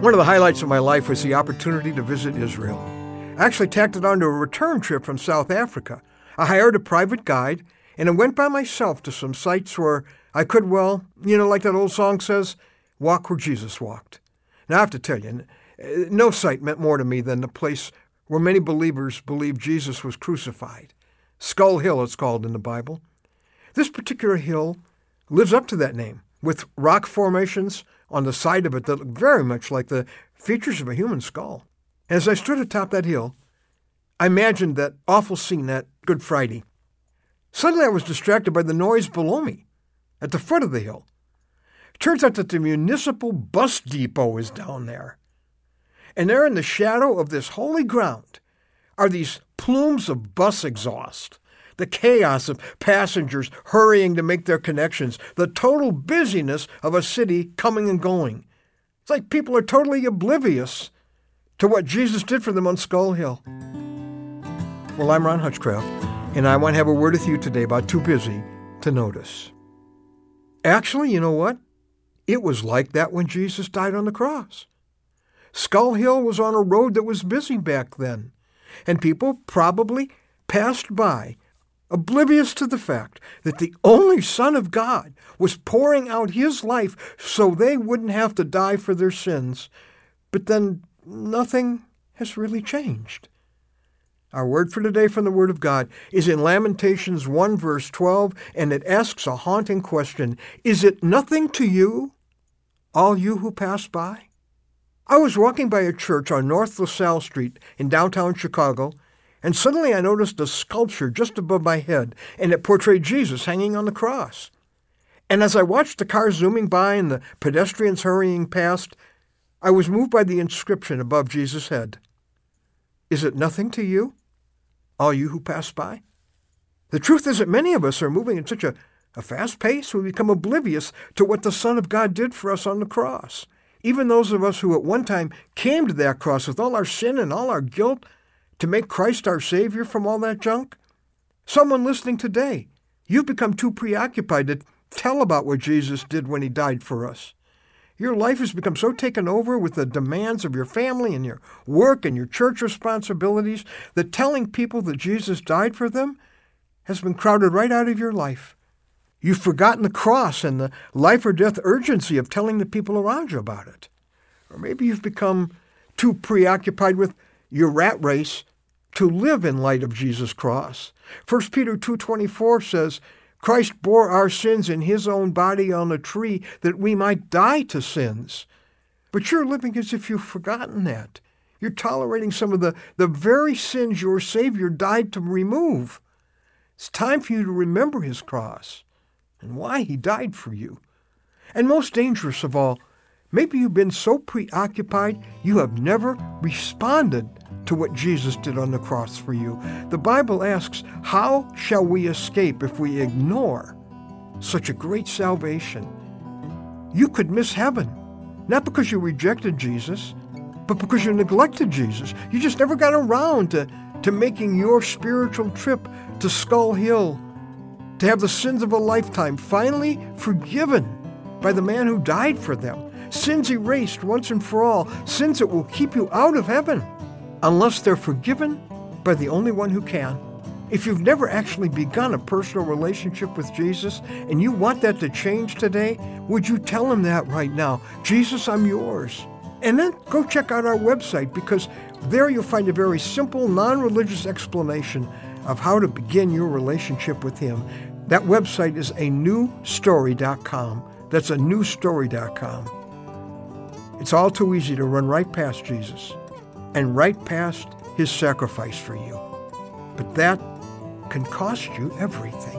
One of the highlights of my life was the opportunity to visit Israel. I actually tacked it onto a return trip from South Africa. I hired a private guide and I went by myself to some sites where I could, well, you know, like that old song says, walk where Jesus walked. Now, I have to tell you, uh, no site meant more to me than the place where many believers believe Jesus was crucified. Skull Hill, it's called in the Bible. This particular hill lives up to that name, with rock formations on the side of it that look very much like the features of a human skull. And as I stood atop that hill, I imagined that awful scene that Good Friday. Suddenly I was distracted by the noise below me, at the foot of the hill. It turns out that the municipal bus depot is down there. And there in the shadow of this holy ground are these plumes of bus exhaust, the chaos of passengers hurrying to make their connections, the total busyness of a city coming and going. It's like people are totally oblivious to what Jesus did for them on Skull Hill. Well, I'm Ron Hutchcraft, and I want to have a word with you today about too busy to notice. Actually, you know what? It was like that when Jesus died on the cross. Skull Hill was on a road that was busy back then, and people probably passed by, oblivious to the fact that the only Son of God was pouring out his life so they wouldn't have to die for their sins. But then nothing has really changed. Our word for today from the Word of God is in Lamentations 1, verse 12, and it asks a haunting question Is it nothing to you, all you who pass by? I was walking by a church on North LaSalle Street in downtown Chicago, and suddenly I noticed a sculpture just above my head, and it portrayed Jesus hanging on the cross. And as I watched the cars zooming by and the pedestrians hurrying past, I was moved by the inscription above Jesus' head. Is it nothing to you, all you who pass by? The truth is that many of us are moving at such a, a fast pace we become oblivious to what the Son of God did for us on the cross. Even those of us who at one time came to that cross with all our sin and all our guilt to make Christ our Savior from all that junk? Someone listening today, you've become too preoccupied to tell about what Jesus did when he died for us. Your life has become so taken over with the demands of your family and your work and your church responsibilities that telling people that Jesus died for them has been crowded right out of your life. You've forgotten the cross and the life or death urgency of telling the people around you about it. Or maybe you've become too preoccupied with your rat race to live in light of Jesus' cross. 1 Peter 2:24 says, Christ bore our sins in his own body on a tree that we might die to sins. But you're living as if you've forgotten that. You're tolerating some of the, the very sins your Savior died to remove. It's time for you to remember his cross and why he died for you. And most dangerous of all, maybe you've been so preoccupied you have never responded to what Jesus did on the cross for you. The Bible asks, How shall we escape if we ignore such a great salvation? You could miss heaven, not because you rejected Jesus, but because you neglected Jesus. You just never got around to, to making your spiritual trip to Skull Hill to have the sins of a lifetime finally forgiven by the man who died for them. Sins erased once and for all, sins that will keep you out of heaven unless they're forgiven by the only one who can. If you've never actually begun a personal relationship with Jesus and you want that to change today, would you tell him that right now? Jesus, I'm yours. And then go check out our website because there you'll find a very simple, non religious explanation of how to begin your relationship with Him. That website is a newstory.com. That's a newstory.com. It's all too easy to run right past Jesus and right past his sacrifice for you. But that can cost you everything.